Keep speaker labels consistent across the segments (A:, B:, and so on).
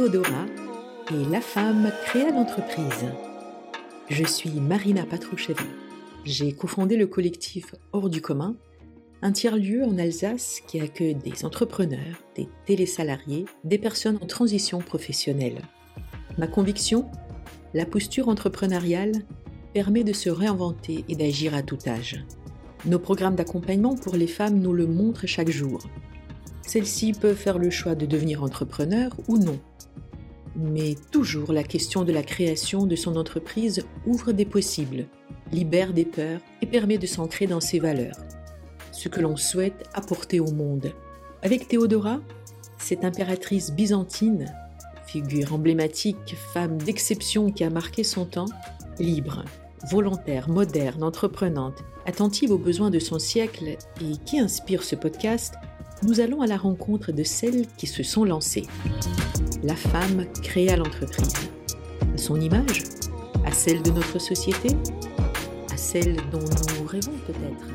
A: Théodora et La femme créa l'entreprise. Je suis Marina Patroucheva. J'ai cofondé le collectif Hors du commun, un tiers-lieu en Alsace qui accueille des entrepreneurs, des télésalariés, des personnes en transition professionnelle. Ma conviction La posture entrepreneuriale permet de se réinventer et d'agir à tout âge. Nos programmes d'accompagnement pour les femmes nous le montrent chaque jour. Celles-ci peuvent faire le choix de devenir entrepreneur ou non. Mais toujours la question de la création de son entreprise ouvre des possibles, libère des peurs et permet de s'ancrer dans ses valeurs, ce que l'on souhaite apporter au monde. Avec Théodora, cette impératrice byzantine, figure emblématique, femme d'exception qui a marqué son temps, libre, volontaire, moderne, entreprenante, attentive aux besoins de son siècle et qui inspire ce podcast, nous allons à la rencontre de celles qui se sont lancées. La femme créa l'entreprise. À son image À celle de notre société À celle dont nous rêvons peut-être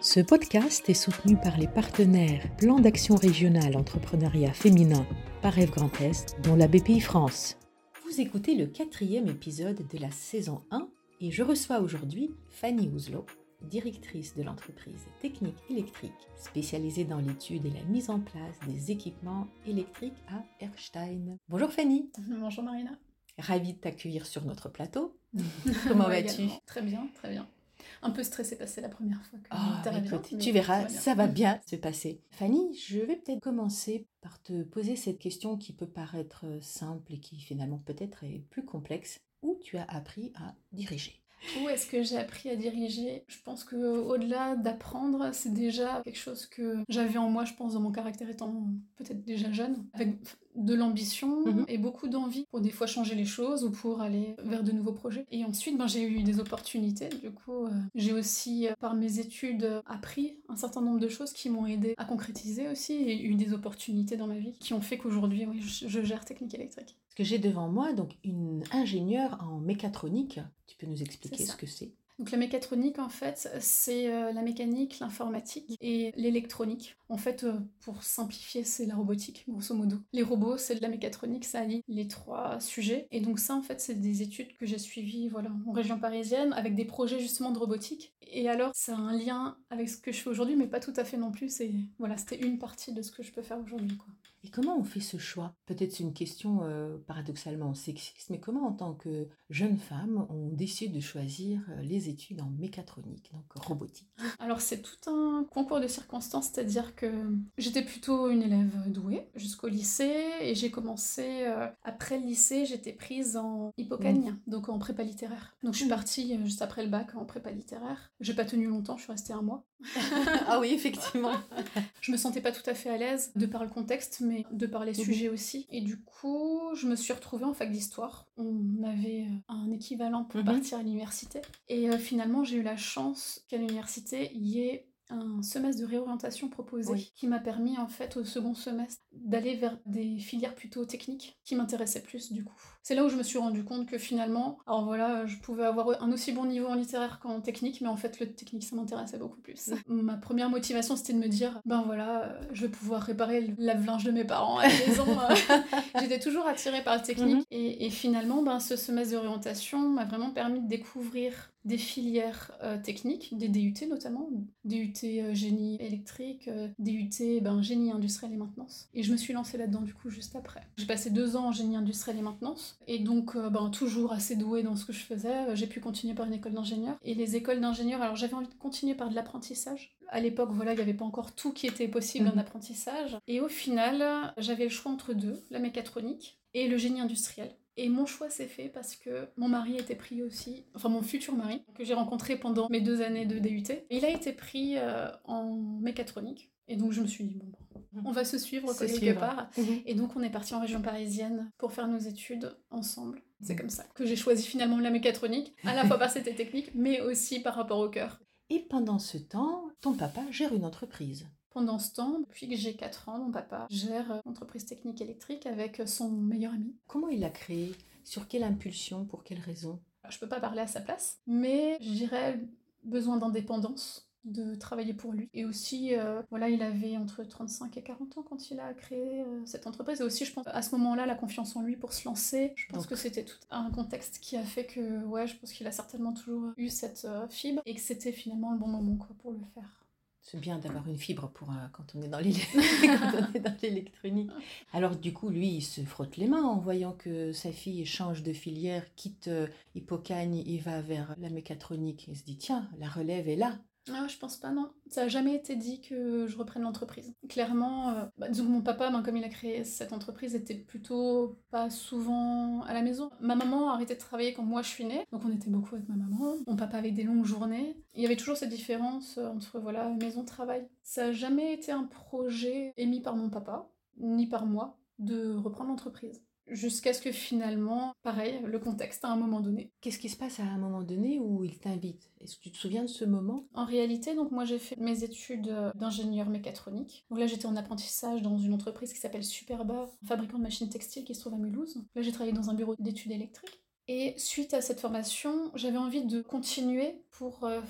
A: Ce podcast est soutenu par les partenaires Plan d'action régional entrepreneuriat féminin par Rêve Grand Est, dont la BPI France. Vous écoutez le quatrième épisode de la saison 1 et je reçois aujourd'hui Fanny Ouzlo, directrice de l'entreprise Technique électrique spécialisée dans l'étude et la mise en place des équipements électriques à Erstein. Bonjour Fanny.
B: Bonjour Marina.
A: Ravie de t'accueillir sur notre plateau. Comment vas-tu
B: Très bien, très bien. Un peu stressée passer la première fois que
A: oh, Tu verras, ça va bien se passer. Fanny, je vais peut-être commencer par te poser cette question qui peut paraître simple et qui finalement peut-être est plus complexe. Où tu as appris à diriger?
B: Où est-ce que j'ai appris à diriger? Je pense que au-delà d'apprendre, c'est déjà quelque chose que j'avais en moi, je pense, dans mon caractère étant peut-être déjà jeune, de l'ambition mhm. et beaucoup d'envie pour des fois changer les choses ou pour aller vers de nouveaux projets. Et ensuite, ben, j'ai eu des opportunités. Du coup, euh, j'ai aussi, euh, par mes études, appris un certain nombre de choses qui m'ont aidé à concrétiser aussi et eu des opportunités dans ma vie qui ont fait qu'aujourd'hui, oui, je, je gère technique électrique.
A: Parce que j'ai devant moi donc une ingénieure en mécatronique tu peux nous expliquer ce que c'est?
B: Donc la mécatronique, en fait, c'est euh, la mécanique, l'informatique et l'électronique. En fait, euh, pour simplifier, c'est la robotique, grosso modo. Les robots, c'est de la mécatronique, ça allie les trois sujets. Et donc ça, en fait, c'est des études que j'ai suivies voilà, en région parisienne, avec des projets justement de robotique. Et alors, ça a un lien avec ce que je fais aujourd'hui, mais pas tout à fait non plus. Voilà, c'était une partie de ce que je peux faire aujourd'hui.
A: Et comment on fait ce choix? Peut-être c'est une question euh, paradoxalement sexiste, mais comment en tant que jeune femme, on décide de choisir les études en mécatronique, donc robotique?
B: Alors c'est tout un concours de circonstances, c'est-à-dire que j'étais plutôt une élève douée jusqu'au lycée et j'ai commencé, euh, après le lycée, j'étais prise en mmh. donc en prépa littéraire. Donc je suis mmh. partie euh, juste après le bac en prépa littéraire. J'ai pas tenu longtemps, je suis restée un mois.
A: ah oui, effectivement.
B: je me sentais pas tout à fait à l'aise de par le contexte, mais de par les mmh. sujets aussi. Et du coup, je me suis retrouvée en fac d'histoire. On avait euh, un équivalent pour partir à l'université. Et finalement, j'ai eu la chance qu'à l'université, il y ait un semestre de réorientation proposé qui m'a permis en fait au second semestre d'aller vers des filières plutôt techniques qui m'intéressaient plus du coup. C'est là où je me suis rendu compte que finalement, alors voilà, je pouvais avoir un aussi bon niveau en littéraire qu'en technique, mais en fait le technique ça m'intéressait beaucoup plus. Ma première motivation c'était de me dire, ben voilà, je vais pouvoir réparer le lave-linge de mes parents à la maison. J'étais toujours attirée par le technique mhm. et, et, finalement, ben, ce semestre de réorientation m'a vraiment permis de découvrir des filières euh, techniques, des DUT notamment, DUT euh, génie électrique, euh, DUT ben, génie industriel et maintenance. Et je me suis lancée là-dedans du coup juste après. J'ai passé deux ans en génie industriel et maintenance, et donc ben, toujours assez douée dans ce que je faisais. J'ai pu continuer par une école d'ingénieur. Et les écoles d'ingénieur, alors j'avais envie de continuer par de l'apprentissage. À l'époque, voilà, il n'y avait pas encore tout qui était possible en mhm. apprentissage. Et au final, j'avais le choix entre deux, la mécatronique et le génie industriel. Et mon choix s'est fait parce que mon mari était pris aussi, enfin mon futur mari, que j'ai rencontré pendant mes deux années de DUT. il a été pris euh, en mécatronique. Et donc je me suis dit, bon, on va se suivre quelque part. Mhm. Et donc on est parti en région parisienne pour faire nos études ensemble. C'est comme ça que j'ai choisi finalement la mécatronique, à la fois par cette technique, mais aussi par rapport au cœur.
A: Et pendant ce temps, ton papa gère une entreprise.
B: Pendant ce temps, depuis que j'ai 4 ans, mon papa gère une entreprise technique électrique avec son meilleur ami.
A: Comment il l'a créé Sur quelle impulsion? Pour quelle raison?
B: Je peux pas parler à sa place, mais je dirais besoin d'indépendance de travailler pour lui. Et aussi, euh, voilà, il avait entre 35 et 40 ans quand il a créé euh, cette entreprise. Et aussi, je pense, à ce moment-là, la confiance en lui pour se lancer, je pense que c'était tout un contexte qui a fait que, ouais, je pense qu'il a certainement toujours eu cette fibre et que c'était finalement le bon moment quoi, pour le faire.
A: C'est bien d'avoir une fibre pour quand on est dans l'électronique. Alors du coup, lui, il se frotte les mains en voyant que sa fille change de filière, quitte euh, Hippocagne, il va vers la mécatronique. Il se dit, tiens, la relève est là.
B: Ah, je pense pas, non. Ça a jamais été dit que je reprenne l'entreprise. Clairement, euh, bah, disons que mon papa, ben, comme il a créé cette entreprise, était plutôt pas souvent à la maison. Ma maman a arrêté de travailler quand moi je suis née, donc on était beaucoup avec ma maman. Mon papa avait des longues journées. Il y avait toujours cette différence euh, entre voilà maison-travail. Ça a jamais été un projet émis par mon papa, ni par moi, de reprendre l'entreprise jusqu'à ce que finalement, pareil, le contexte à un moment donné.
A: Qu'est-ce qui se passe à un moment donné où il t'invite? Est-ce que tu te souviens de ce moment?
B: En réalité, donc moi j'ai fait mes études d'ingénieur mécatronique. Donc là j'étais en apprentissage dans une entreprise qui s'appelle Superba, fabricant de machines textiles qui se trouve à Mulhouse. Là j'ai travaillé dans un bureau d'études électriques. Et suite à cette formation, j'avais envie de continuer pour euh,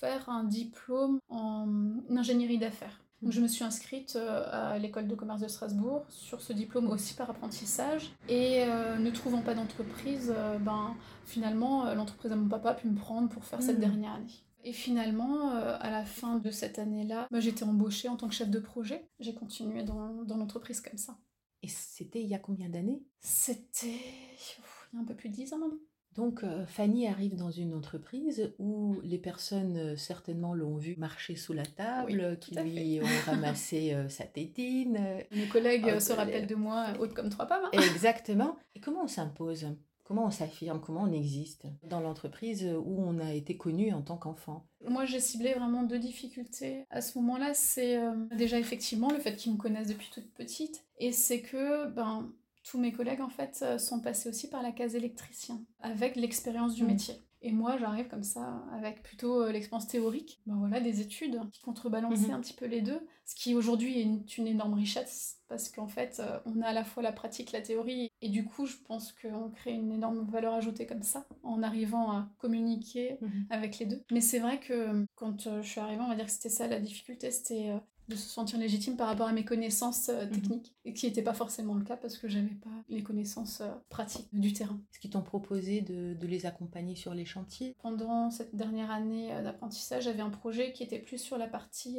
B: faire un diplôme en ingénierie d'affaires. Donc je me suis inscrite euh, à l'école de commerce de Strasbourg sur ce diplôme aussi par apprentissage et euh, ne trouvant pas d'entreprise, euh, ben finalement l'entreprise à mon papa a pu me prendre pour faire cette hmm. dernière année. Et finalement, à la fin de cette année-là, ben, j'étais embauchée en tant que chef de projet. J'ai continué dans, dans l'entreprise comme ça.
A: Et c'était il y a combien d'années?
B: C'était il y a un peu plus de dix ans maintenant.
A: Donc euh, Fanny arrive dans une entreprise où les personnes euh, certainement l'ont vu marcher sous la table, qui lui ont ramassé euh, sa tétine.
B: Mes collègues se rappellent de moi haute comme trois pommes. Hein.
A: Exactement. Et comment on s'impose? Comment on s'affirme? Comment on existe dans l'entreprise où on a été connu en tant qu'enfant?
B: Moi, j'ai ciblé vraiment deux difficultés. À ce moment-là, c'est déjà effectivement le fait qu'ils me connaissent depuis toute petite. Et c'est que, ben, tous mes collègues en fait euh, sont passés aussi par la case électricien avec l'expérience du mm. métier. Et moi, j'arrive comme ça avec plutôt euh, l'expérience théorique, ben voilà, des études qui contrebalançaient mm-hmm. un petit peu les deux, ce qui aujourd'hui est une, énorme richesse parce qu'en fait, euh, on a à la fois la pratique, la théorie, et du coup, je pense qu'on crée une énorme valeur ajoutée comme ça en arrivant à communiquer mm-hmm. avec les deux. Mais c'est vrai que quand je suis arrivée, on va dire que c'était ça la difficulté, c'était de se sentir légitime par rapport à mes connaissances euh, mhm. techniques, et qui n'était pas forcément le cas parce que j'avais pas les connaissances euh, pratiques du terrain.
A: Est-ce qu'ils t'ont proposé de, de, les accompagner sur les chantiers?
B: Pendant cette dernière année euh, d'apprentissage, j'avais un projet qui était plus sur la partie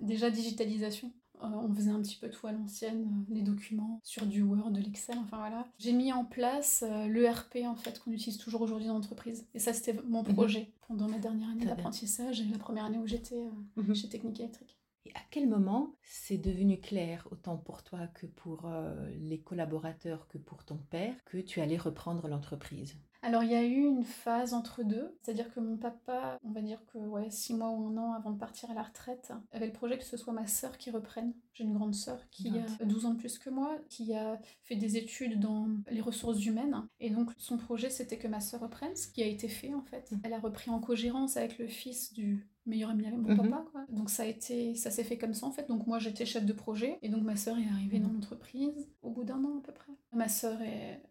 B: déjà digitalisation. on faisait un petit peu tout à l'ancienne, les documents sur du Word, de l'Excel, enfin voilà. J'ai mis en place l'ERP en fait qu'on utilise toujours aujourd'hui dans l'entreprise. Et ça c'était mon mhm. projet pendant ma dernière année d'apprentissage et la première année où j'étais mhm. chez Technique Électrique.
A: Et à quel moment c'est devenu clair, autant pour toi que pour euh, les collaborateurs, que pour ton père, que tu allais reprendre l'entreprise?
B: Alors il y a eu une phase entre deux, c'est-à-dire que mon papa, on va dire que ouais, six mois ou un an avant de partir à la retraite, avait le projet que ce soit ma sœur qui reprenne. J'ai une grande sœur qui a 12 ans de plus que moi, qui a fait des études dans les ressources humaines. Et donc son projet c'était que ma sœur reprenne, ce qui a été fait en fait. Mmh. Elle a repris en cogérance avec le fils du meilleur ami avec mon mhm. papa quoi. Donc ça a été ça s'est fait comme ça en fait. Donc moi j'étais chef de projet et donc ma sœur est arrivée dans mhm. l'entreprise au bout d'un an à peu près. Ma sœur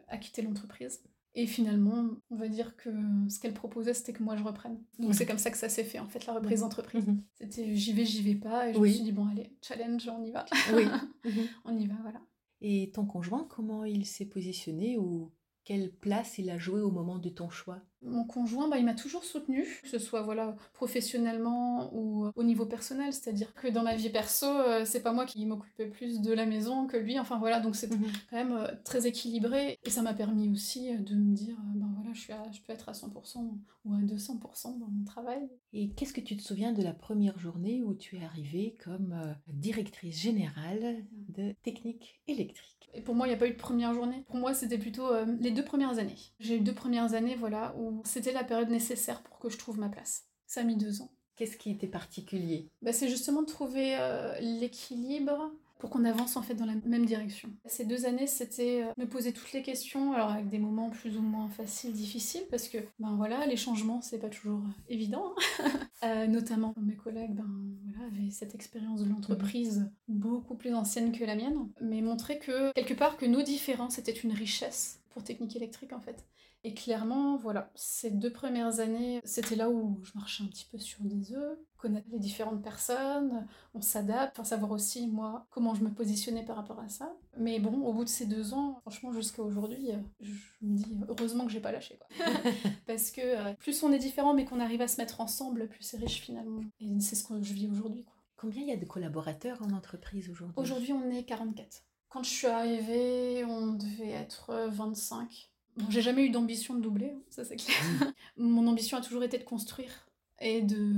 B: a quitté l'entreprise et finalement, on va dire que ce qu'elle proposait, c'était que moi je reprenne. Donc c'est comme ça que ça s'est fait, en fait, la reprise d'entreprise. Mhm. C'était j'y vais, j'y vais pas. Et je me suis dit, bon, allez, challenge, on y va. Oui. on y va, voilà.
A: Et ton conjoint, comment il s'est positionné ou quelle place il a joué au moment de ton choix?
B: Mon conjoint, bah, il m'a toujours soutenu, que ce soit voilà professionnellement ou euh, au niveau personnel, c'est-à-dire que dans ma vie perso, euh, c'est pas moi qui m'occupais plus de la maison que lui. Enfin voilà, donc c'est mhm. quand même euh, très équilibré et ça m'a permis aussi de me dire, ben voilà, je suis je peux être à 100% ou à 200% dans mon travail.
A: Et qu'est-ce que tu te souviens de la première journée où tu es arrivée comme directrice générale de technique électrique?
B: Et pour moi, il n'y a pas eu de première journée. Pour moi, c'était plutôt euh, les deux premières années. J'ai eu deux premières années, voilà, où c'était la période nécessaire pour que je trouve ma place. Ça a mis deux ans.
A: Qu'est-ce qui était particulier?
B: Bah, C'est justement de trouver euh, l'équilibre pour qu'on avance en fait dans la même direction. Ces deux années, c'était euh, me poser toutes les questions, alors avec des moments plus ou moins faciles, difficiles, parce que ben voilà, les changements, c'est pas toujours euh, évident. Hein. euh, notamment mes collègues, ben voilà, avaient cette expérience de l'entreprise beaucoup plus ancienne que la mienne, mais montrer que quelque part que nos différences étaient une richesse pour technique électrique en fait. Et clairement, voilà, ces deux premières années, c'était là où je marchais un petit peu sur des œufs, connaître les différentes personnes, on s'adapte, savoir aussi moi comment je me positionnais par rapport à ça. Mais bon, au bout de ces deux ans, franchement jusqu'à aujourd'hui, je me dis heureusement que j'ai pas lâché quoi. Parce que euh, plus on est différent mais qu'on arrive à se mettre ensemble, plus c'est riche finalement. Et c'est ce que je vis aujourd'hui quoi.
A: Combien il y a de collaborateurs en entreprise aujourd'hui?
B: Aujourd'hui, on est 44. Quand je suis arrivée, on devait être 25. Bon, j'ai jamais eu d'ambition de doubler, hein, ça c'est clair. Mon ambition a toujours été de construire et de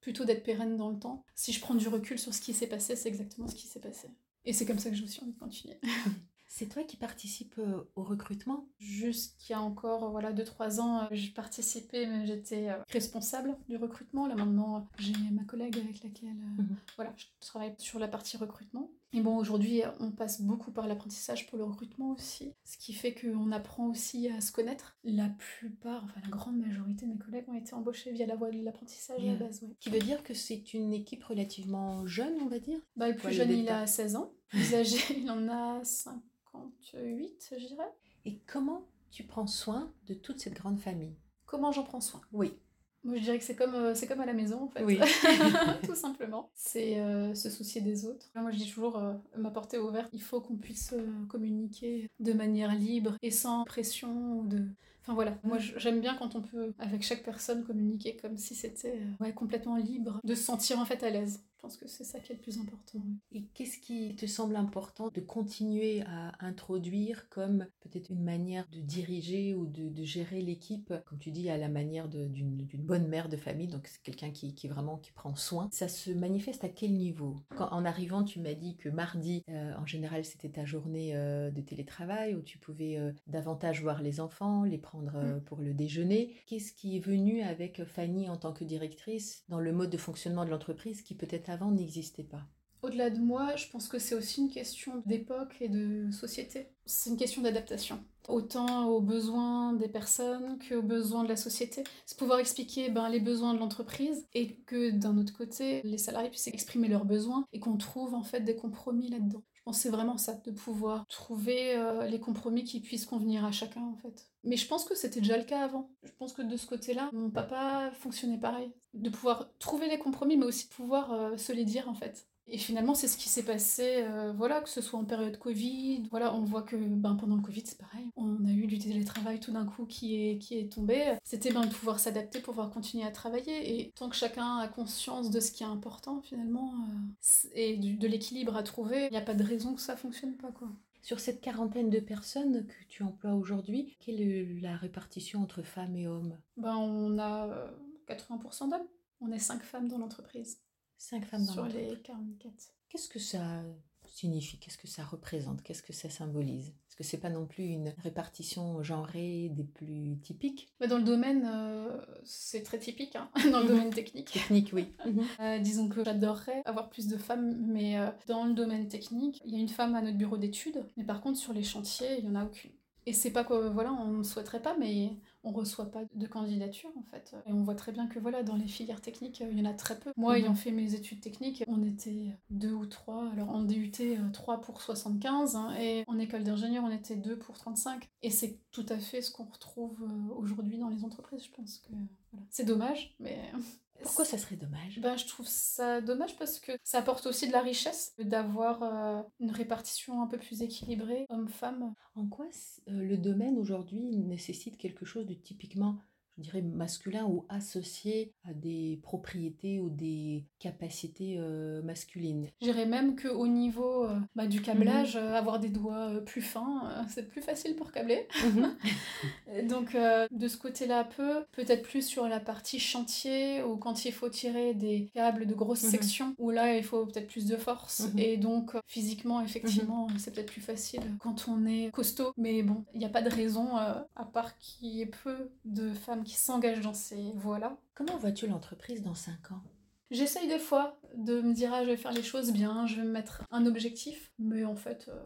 B: plutôt d'être pérenne dans le temps. Si je prends du recul sur ce qui s'est passé, c'est exactement ce qui s'est passé. Et c'est comme ça que j'ai aussi envie de continuer.
A: C'est toi qui participes euh, au recrutement?
B: Jusqu'il y a encore voilà 2-3 ans, euh, j'ai participé, mais j'étais euh, responsable du recrutement. Là maintenant, j'ai ma collègue avec laquelle mhm. voilà, je travaille sur la partie recrutement. Et bon, aujourd'hui, on passe beaucoup par l'apprentissage pour le recrutement aussi, ce qui fait qu'on apprend aussi à se connaître. La plupart, enfin la grande majorité de mes collègues ont été embauchés via la voie de l'apprentissage à la base. Ouais.
A: Qui veut dire que c'est une équipe relativement jeune, on va dire?
B: Bah, Le plus jeune, il a 16 ans. Le plus âgé, il en a 5 58, je dirais.
A: Et comment tu prends soin de toute cette grande famille?
B: Comment j'en prends soin?
A: Oui.
B: Moi, je dirais que c'est comme, euh, c'est comme à la maison, en fait. Oui. Tout simplement. C'est euh, se soucier des autres. Moi, je dis toujours, euh, ma portée ouverte, il faut qu'on puisse communiquer de manière libre et sans pression ou de... Enfin voilà, moi j'aime bien quand on peut, avec chaque personne, communiquer comme si c'était ouais, complètement libre, de se sentir en fait à l'aise. Je pense que c'est ça qui est le plus important.
A: Et qu'est-ce qui te semble important de continuer à introduire comme peut-être une manière de diriger ou de, gérer l'équipe, comme tu dis, à la manière d'une bonne mère de famille, donc c'est quelqu'un qui, qui, vraiment qui prend soin. Ça se manifeste à quel niveau? Quand en arrivant, tu m'as dit que mardi, euh, en général, c'était ta journée euh, de télétravail où tu pouvais euh, davantage voir les enfants, les prendre mm. pour le déjeuner. Qu'est-ce qui est venu avec Fanny en tant que directrice dans le mode de fonctionnement de l'entreprise qui peut-être avant n'existait pas
B: Au-delà de moi, je pense que c'est aussi une question d'époque et de société. C'est une question d'adaptation. Autant aux besoins des personnes qu'aux besoins de la société. C'est pouvoir expliquer ben, les besoins de l'entreprise et que d'un autre côté, les salariés puissent exprimer leurs besoins et qu'on trouve en fait des compromis là-dedans. Je pense c'est vraiment ça, de pouvoir trouver euh, les compromis qui puissent convenir à chacun en fait. Mais je pense que c'était déjà le cas avant. Je pense que de ce côté-là, mon papa fonctionnait pareil. De pouvoir trouver les compromis, mais aussi pouvoir euh, se les dire en fait. Et finalement, c'est ce qui s'est passé, euh, voilà, que ce soit en période Covid. Voilà, on voit que ben, pendant le Covid, c'est pareil. On a eu du télétravail tout d'un coup qui est, qui est tombé. C'était ben, de pouvoir s'adapter, pouvoir continuer à travailler. Et tant que chacun a conscience de ce qui est important, finalement, euh, et de l'équilibre à trouver, il n'y a pas de raison que ça fonctionne pas, quoi.
A: Sur cette quarantaine de personnes que tu emploies aujourd'hui, quelle est la répartition entre femmes et hommes?
B: Ben, On a 80% euh, d'hommes. On est 5 femmes dans l'entreprise.
A: 5 femmes dans
B: Sur les 44.
A: Qu'est-ce que ça signifie? Qu'est-ce que ça représente? Qu'est-ce que ça symbolise? Est-ce que c'est pas non plus une répartition genrée des plus typiques?
B: Bah, Dans le domaine, euh, c'est très typique, hein, dans le domaine technique.
A: Technique, oui.
B: Euh, disons que j'adorerais avoir plus de femmes, mais euh, dans le domaine technique, il y a une femme à notre bureau d'études, mais par contre sur les chantiers, il n'y en a aucune. Et c'est pas que voilà, on ne souhaiterait pas, mais on reçoit pas de candidature en fait. Et on voit très bien que voilà, dans les filières techniques, il y en a très peu. Moi, ayant mhm. fait mes études techniques, on était deux ou trois. Alors en DUT, 3 pour 75, hein, et en école d'ingénieur, on était deux pour 35. Et c'est tout à fait ce qu'on retrouve euh, aujourd'hui dans les entreprises, je pense que voilà. c'est dommage, mais
A: Pourquoi ça serait dommage?
B: Ben, Je trouve ça dommage parce que ça apporte aussi de la richesse d'avoir euh, une répartition un peu plus équilibrée homme-femme.
A: En quoi euh, le domaine aujourd'hui nécessite quelque chose de typiquement je dirais, masculin ou associé à des propriétés ou des capacités euh, masculines.
B: Je dirais même qu'au niveau euh, bah, du câblage, mhm. euh, avoir des doigts plus fins, c'est plus facile pour câbler. Mhm. Donc de ce côté-là, peu, peut-être plus sur la partie chantier, ou quand il faut tirer des câbles de grosses mhm. sections, où là il faut peut-être plus de force. Et donc physiquement, effectivement, c'est peut-être plus facile quand on est costaud. Mais bon, il n'y a pas de raison, à part qu'il y ait peu de femmes qui s'engagent dans ces voies-là.
A: Comment vois-tu l'entreprise dans 5 ans?
B: J'essaye des fois de me dire ah, je vais faire les choses bien, je vais me mettre un objectif, mais en fait euh,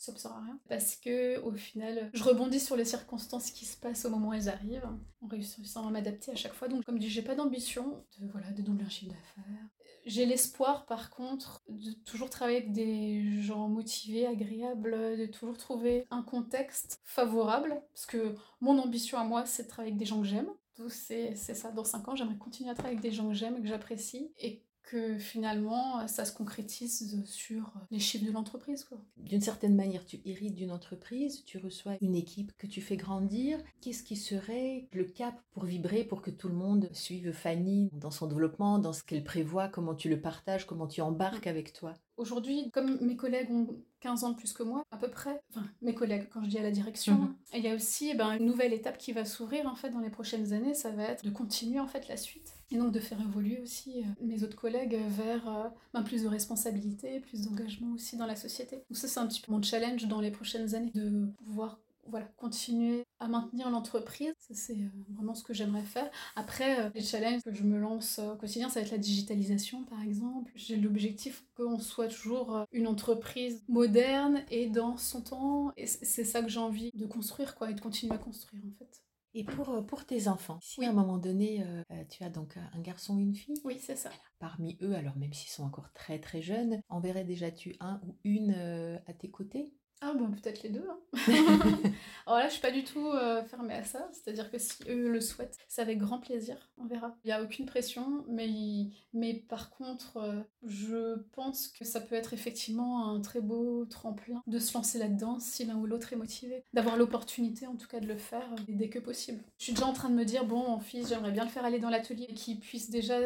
B: ça ne sert à rien. Parce que au final, je rebondis sur les circonstances qui se passent au moment où elles arrivent, en réussissant à m'adapter à chaque fois. Donc comme je dis, j'ai pas d'ambition de, voilà, de doubler un chiffre d'affaires. J'ai l'espoir, par contre, de toujours travailler avec des gens motivés, agréables, de toujours trouver un contexte favorable. Parce que mon ambition à moi, c'est de travailler avec des gens que j'aime. C'est ça. Dans 5 ans, j'aimerais continuer à travailler avec des gens que j'aime que j'apprécie. Et que finalement ça se concrétise sur les chiffres de l'entreprise.
A: D'une certaine manière, tu hérites d'une entreprise, tu reçois une équipe que tu fais grandir. Qu'est-ce qui serait le cap pour vibrer, pour que tout le monde suive Fanny dans son développement, dans ce qu'elle prévoit, comment tu le partages, comment tu embarques avec toi?
B: Aujourd'hui, comme mes collègues ont 15 ans de plus que moi, à peu près, enfin mes collègues quand je dis à la direction, mhm. il y a aussi eh ben, une nouvelle étape qui va s'ouvrir en fait dans les prochaines années, ça va être de continuer en fait la suite et donc de faire évoluer aussi euh, mes autres collègues vers euh, ben, plus de responsabilité, plus d'engagement aussi dans la société. Donc ça c'est un petit peu mon challenge dans les prochaines années, de pouvoir voilà, continuer à maintenir l'entreprise. C'est euh, vraiment ce que j'aimerais faire. Après, les challenges que je me lance au quotidien, ça va être la digitalisation, par exemple. J'ai l'objectif qu'on soit toujours une entreprise moderne et dans son temps. Et c'est ça que j'ai envie de construire, quoi, et de continuer à construire, en fait.
A: Et pour, pour tes enfants, si à un moment donné, tu as donc un garçon ou une fille
B: Oui, c'est ça.
A: Parmi eux, alors même s'ils sont encore très très jeunes, enverrais déjà-tu un ou une à tes côtés?
B: Ah bon, peut-être les deux. Hein. Alors là, je suis pas du tout euh, fermée à ça. C'est-à-dire que si eux le souhaitent, c'est avec grand plaisir. On verra. Il n'y a aucune pression, mais, mais par contre, euh, je pense que ça peut être effectivement un très beau tremplin de se lancer là-dedans si l'un ou l'autre est motivé. D'avoir l'opportunité en tout cas de le faire euh, dès que possible. Je suis déjà en train de me dire, bon, mon fils, j'aimerais bien le faire aller dans l'atelier, qu'il puisse déjà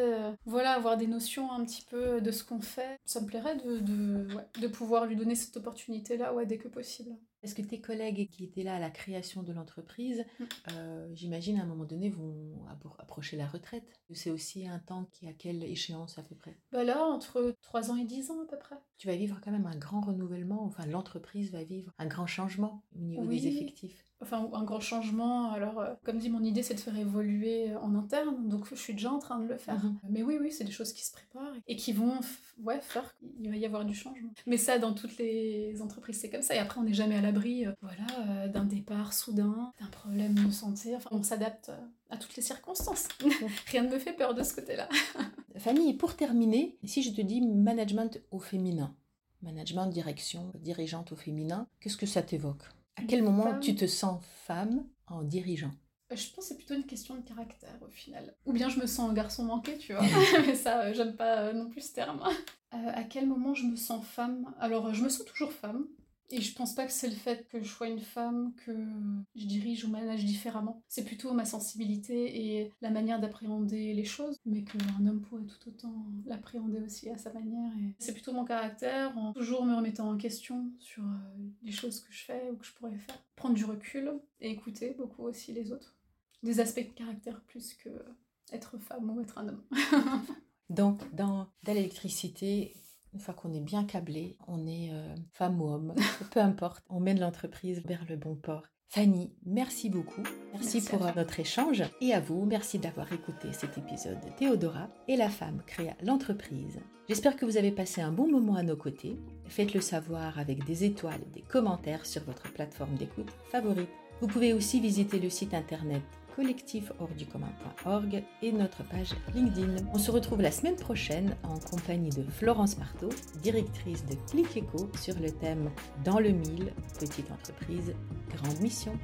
B: voilà, avoir des notions un petit peu de ce qu'on fait. Ça me plairait de, de, de pouvoir lui donner cette opportunité-là ouais, dès que possible.
A: Est-ce que tes collègues qui étaient là à la création de l'entreprise, mm. euh, j'imagine à un moment donné, vont approcher la retraite C'est aussi un temps qui à quelle échéance à peu près?
B: Bah Là, entre 3 ans et 10 ans à peu près.
A: Tu vas vivre quand même un grand renouvellement, enfin l'entreprise va vivre un grand changement au niveau des effectifs
B: enfin un grand changement. Alors, euh, comme dit, mon idée c'est de faire évoluer euh, en interne, donc je suis déjà en train de le faire. Mhm. Mais oui, oui, c'est des choses qui se préparent et qui vont ouais, faire qu'il va y avoir du changement. Mais ça, dans toutes les entreprises, c'est comme ça. Et après, on n'est jamais à l'abri euh, voilà, d'un départ soudain, d'un problème de santé. Enfin, on s'adapte à toutes les circonstances. Rien ne me fait peur de ce côté-là.
A: Fanny, pour terminer, si je te dis management au féminin, management, direction, dirigeante au féminin, qu'est-ce que ça t'évoque? À quel moment tu te sens femme en dirigeant?
B: Euh, je pense que c'est plutôt une question de caractère au final. Ou bien je me sens un garçon manqué, tu vois. Mais ça, euh, j'aime pas euh, non plus ce terme. à quel moment je me sens femme? Alors, je me sens toujours femme. Et je pense pas que c'est le fait que je sois une femme que je dirige ou manage différemment. C'est plutôt ma sensibilité et la manière d'appréhender les choses, mais qu'un homme pourrait tout autant l'appréhender aussi à sa manière. C'est plutôt mon caractère, en toujours me remettant en question sur euh, les choses que je fais ou que je pourrais faire. Prendre du recul et écouter beaucoup aussi les autres. Des aspects de caractère plus que être femme ou être un homme.
A: Donc, dans, dans l'électricité, une fois qu'on est bien câblé, on est euh, femme ou homme, peu importe, on mène l'entreprise vers le bon port. Fanny, merci beaucoup. Merci, pour notre échange. Et à vous, merci d'avoir écouté cet épisode de Théodora et la femme créa l'entreprise. J'espère que vous avez passé un bon moment à nos côtés. Faites-le savoir avec des étoiles et des commentaires sur votre plateforme d'écoute favorite. Vous pouvez aussi visiter le site internet collectif-hors-du-commun.org et notre page LinkedIn. On se retrouve la semaine prochaine en compagnie de Florence Marteau, directrice de Click Echo sur le thème Dans le mille, petite entreprise, grande mission.